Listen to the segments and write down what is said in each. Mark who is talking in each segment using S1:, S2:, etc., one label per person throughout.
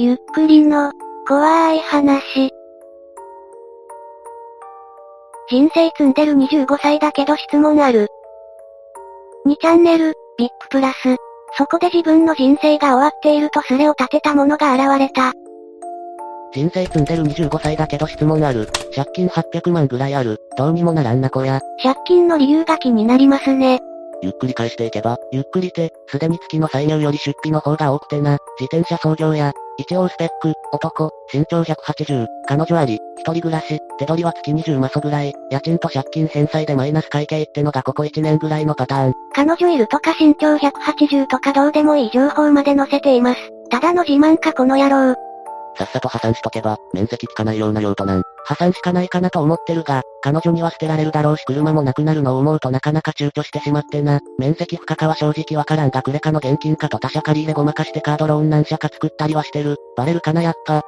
S1: ゆっくりの、怖い話。人生積んでる25歳だけど質問ある。2チャンネル、ビッグプラス。そこで自分の人生が終わっているとスレを立てた者が現れた。
S2: 人生積んでる25歳だけど質問ある。借金800万ぐらいある。どうにもならんなこや。
S1: 借金の理由が気になりますね。
S2: ゆっくり返していけば、ゆっくりて、すでに月の歳入より出費の方が多くてな、自転車創業や、一応スペック、男、身長180、彼女あり、一人暮らし、手取りは月20マソぐらい、家賃と借金返済でマイナス会計ってのがここ1年ぐらいのパターン。
S1: 彼女いるとか身長180とかどうでもいい情報まで載せています。ただの自慢かこの野郎。
S2: さっさと破産しとけば、面積つかないような用途なん。破産しかないかなと思ってるが、彼女には捨てられるだろうし車もなくなるのを思うとなかなか躊躇してしまってな。面積不可かは正直わからんがクレカの現金かと他社借り入れごまかしてカードローン何社か作ったりはしてる。バレるかなやっぱ。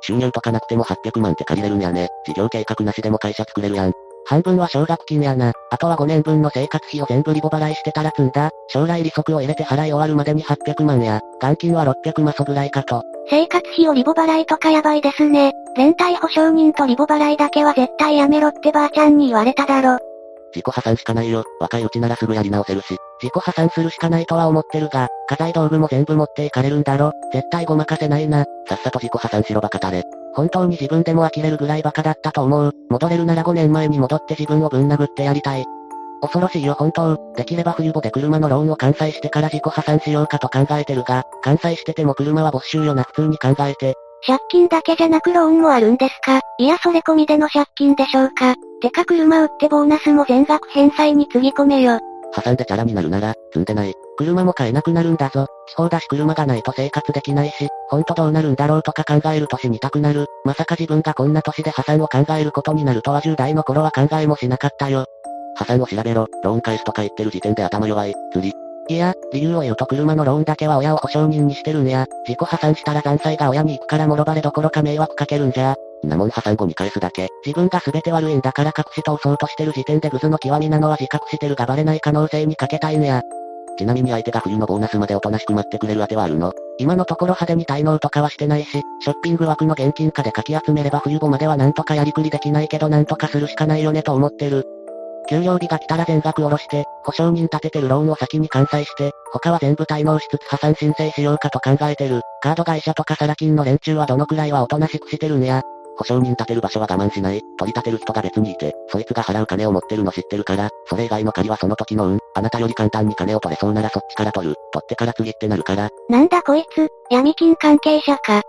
S2: 収入とかなくても800万って借りれるんやね。事業計画なしでも会社作れるやん。半分は奨学金やな。あとは5年分の生活費を全部リボ払いしてたら積んだ。将来利息を入れて払い終わるまでに800万や。元金は600マソぐらいかと。
S1: 生活費をリボ払いとかやばいですね。連帯保証人とリボ払いだけは絶対やめろってばあちゃんに言われただろ。
S2: 自己破産しかないよ。若いうちならすぐやり直せるし。自己破産するしかないとは思ってるが、家財道具も全部持っていかれるんだろ。絶対ごまかせないな。さっさと自己破産しろバカたれ。本当に自分でも呆れるぐらいバカだったと思う。戻れるなら5年前に戻って自分をぶん殴ってやりたい。恐ろしいよ本当。できれば冬場で車のローンを完済してから自己破産しようかと考えてるが、完済してても車は没収よな普通に考えて。
S1: 借金だけじゃなくローンもあるんですか？いやそれ込みでの借金でしょうか？てか車売ってボーナスも全額返済につぎ込めよ。
S2: 破産でチャラになるなら、積んでない。車も買えなくなるんだぞ。地方だし車がないと生活できないし、ほんとどうなるんだろうとか考えると死にたくなる。まさか自分がこんな年で破産を考えることになるとは10代の頃は考えもしなかったよ。破産を調べろ、ローン返すとか言ってる時点で頭弱い、釣り。いや、理由を言うと車のローンだけは親を保証人にしてるんや。自己破産したら残債が親に行くから諸バレどころか迷惑かけるんじゃ。なもん破産後見返すだけ。自分が全て悪いんだから隠し通そうとしてる時点でグズの極みなのは自覚してるがバレない可能性にかけたいんや。ちなみに相手が冬のボーナスまでおとなしく待ってくれる当てはあるの？今のところ派手に滞納とかはしてないし、ショッピング枠の現金化でかき集めれば冬後まではなんとかやりくりできないけどなんとかするしかないよねと思ってる。給料日が来たら全額下ろして、保証人立ててるローンを先に完済して、他は全部滞納しつつ破産申請しようかと考えてる。カード会社とかサラ金の連中はどのくらいはおとなしくしてるんや？保証人立てる場所は我慢しない。取り立てる人が別にいて、そいつが払う金を持ってるの知ってるから、それ以外の借りはその時の運。あなたより簡単に金を取れそうならそっちから取る。取ってから次ってなるから。
S1: なんだこいつ、闇金関係者か。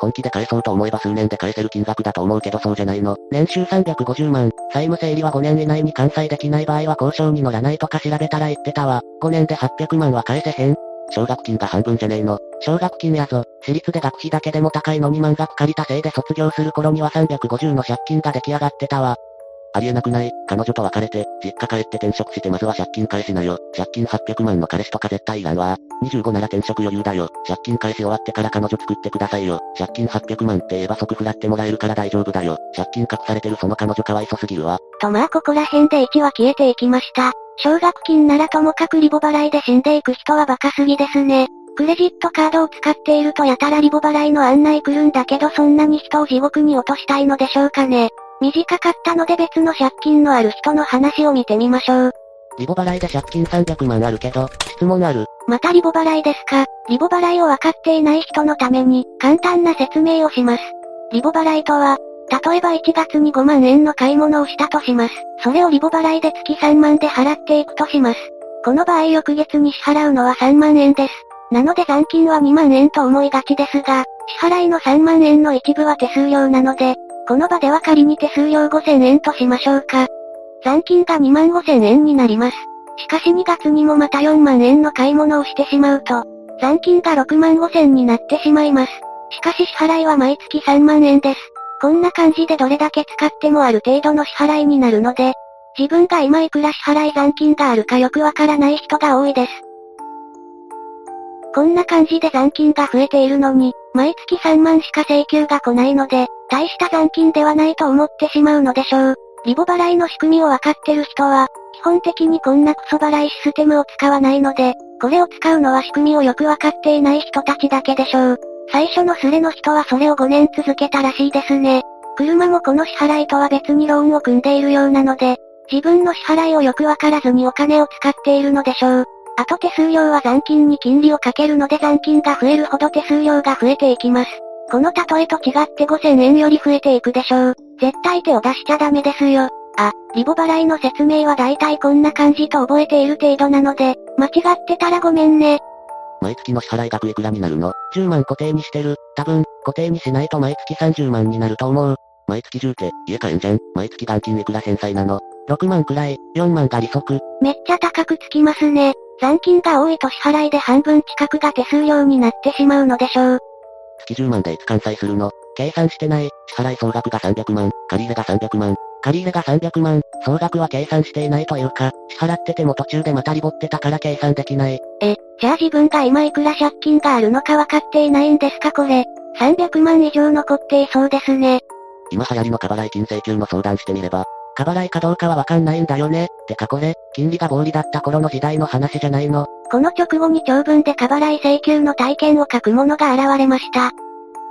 S2: 本気で返そうと思えば数年で返せる金額だと思うけどそうじゃないの。年収350万、債務整理は5年以内に完済できない場合は交渉に乗らないとか調べたら言ってたわ。5年で800万は返せへん。奨学金が半分じゃねえの。奨学金やぞ。私立で学費だけでも高いのに満額借りたせいで卒業する頃には350の借金が出来上がってたわ。ありえなくない彼女と別れて、実家帰って転職してまずは借金返しなよ。借金800万の彼氏とか絶対いらんわ。25なら転職余裕だよ。借金返し終わってから彼女作ってくださいよ。借金800万って言えば即振らってもらえるから大丈夫だよ。借金隠されてるその彼女かわいそすぎるわ。
S1: とまあここら辺で1は消えていきました。奨学金ならともかくリボ払いで死んでいく人はバカすぎですね。クレジットカードを使っているとやたらリボ払いの案内来るんだけどそんなに人を地獄に落としたいのでしょうかね。短かったので別の借金のある人の話を見てみましょう。
S2: リボ払いで借金300万あるけど、質問ある？
S1: またリボ払いですか？リボ払いを分かっていない人のために、簡単な説明をします。リボ払いとは、例えば1月に5万円の買い物をしたとします。それをリボ払いで月3万で払っていくとします。この場合翌月に支払うのは3万円です。なので残金は2万円と思いがちですが、支払いの3万円の一部は手数料なので、この場では仮に手数料5000円としましょうか。残金が2万5000円になります。しかし2月にもまた4万円の買い物をしてしまうと、残金が6万5000になってしまいます。しかし支払いは毎月3万円です。こんな感じでどれだけ使ってもある程度の支払いになるので、自分が今いくら支払い残金があるかよくわからない人が多いです。こんな感じで残金が増えているのに、毎月3万しか請求が来ないので、大した残金ではないと思ってしまうのでしょう。リボ払いの仕組みを分かってる人は、基本的にこんなクソ払いシステムを使わないので、これを使うのは仕組みをよく分かっていない人たちだけでしょう。最初のスレの人はそれを5年続けたらしいですね。車もこの支払いとは別にローンを組んでいるようなので、自分の支払いをよくわからずにお金を使っているのでしょう。あと手数料は残金に金利をかけるので残金が増えるほど手数料が増えていきます。この例えと違って5000円より増えていくでしょう。絶対手を出しちゃダメですよ。あ、リボ払いの説明は大体こんな感じと覚えている程度なので、間違ってたらごめんね。
S2: 毎月の支払い額いくらになるの ?10 万固定にしてる。多分、固定にしないと毎月30万になると思う。毎月10家、家買えんじゃん。毎月元金いくら返済なの ?6 万くらい、4万が利息。
S1: めっちゃ高くつきますね。残金が多いと支払いで半分近くが手数料になってしまうのでしょう。
S2: 月10万でいつ完済するの計算してない。支払い総額が300万、借り入れが300万。借り入れが300万、総額は計算していないというか、支払ってても途中でまたリボってたから計算できない。
S1: え、じゃあ自分が今いくら借金があるのか分かっていないんですかこれ。300万以上残っていそうですね。
S2: 今流行りの過払い金請求の相談してみれば、過払いかどうかはわかんないんだよね。てかこれ、金利が合理だった頃の時代の話じゃないの。
S1: この直後に長文で過払い請求の体験を書く者が現れました。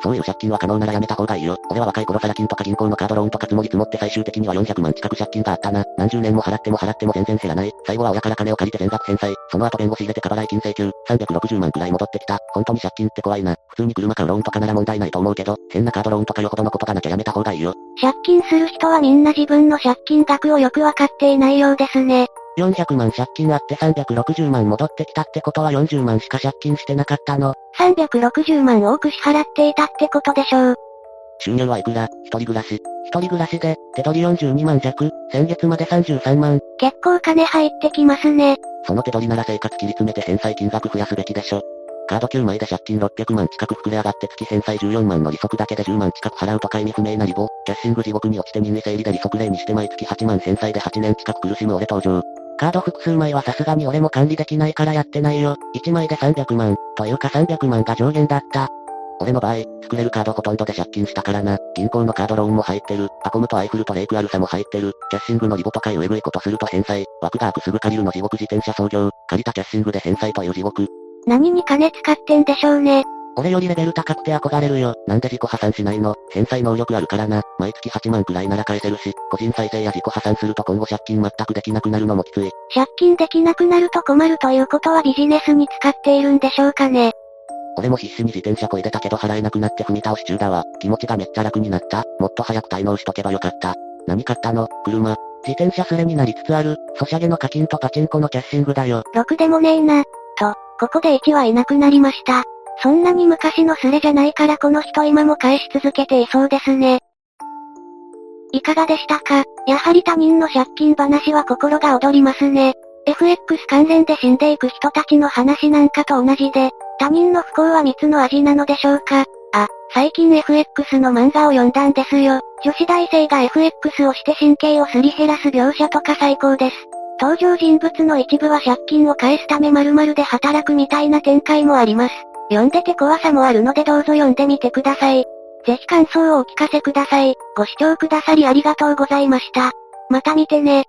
S2: そういう借金は可能ならやめた方がいいよ。俺は若い頃サラ金とか銀行のカードローンとか積もり積もって最終的には400万近く借金があったな。何十年も払っても払っても全然減らない。最後は親から金を借りて全額返済。その後弁護士入れて過払い金請求。360万くらい戻ってきた。本当に借金って怖いな。普通に車買うローンとかなら問題ないと思うけど、変なカードローンとかよほどのことがなきゃやめた方がいいよ。
S1: 借金する人はみんな自分の借金額をよくわかっていないようですね。
S2: 400万借金あって360万戻ってきたってことは40万しか借金してなかったの。
S1: 360万多く支払っていたってことでしょう。
S2: 収入はいくら？一人暮らし。一人暮らしで、手取り42万弱、先月まで33万。
S1: 結構金入ってきますね。
S2: その手取りなら生活切り詰めて返済金額増やすべきでしょ。カード9枚で借金600万近く膨れ上がって月返済14万の利息だけで10万近く払うとか意味不明なリボ。キャッシング地獄に落ちて任意整理で利息例にして毎月8万返済で8年近く苦しむ俺登場。カード複数枚はさすがに俺も管理できないからやってないよ。1枚で300万、というか300万が上限だった。俺の場合、作れるカードほとんどで借金したからな。銀行のカードローンも入ってる。アコムとアイフルとレイクアルサも入ってる。キャッシングのリボとかいうエグいことすると返済。枠が空くすぐ借りるの地獄自転車創業。借りたキャッシングで返済という地獄。
S1: 何に金使ってんでしょうね。
S2: 俺よりレベル高くて憧れるよ。なんで自己破産しないの？返済能力あるからな。毎月8万くらいなら返せるし、個人再生や自己破産すると今後借金全くできなくなるのもきつい。
S1: 借金できなくなると困るということはビジネスに使っているんでしょうかね。
S2: 俺も必死に自転車こいでたけど払えなくなって踏み倒し中だわ。気持ちがめっちゃ楽になった。もっと早く滞納しとけばよかった。何買ったの？車。自転車すれになりつつある、ソシャゲの課金とパチンコのキャッシングだよ。
S1: ろくでもねえな。と、ここで1はいなくなりました。そんなに昔のスレじゃないからこの人今も返し続けていそうですね。いかがでしたか？やはり他人の借金話は心が躍りますね。FX 関連で死んでいく人たちの話なんかと同じで、他人の不幸は蜜の味なのでしょうか？あ、最近 FX の漫画を読んだんですよ。女子大生が FX をして神経をすり減らす描写とか最高です。登場人物の一部は借金を返すため〇〇で働くみたいな展開もあります。読んでて怖さもあるのでどうぞ読んでみてください。ぜひ感想をお聞かせください。ご視聴くださりありがとうございました。また見てね。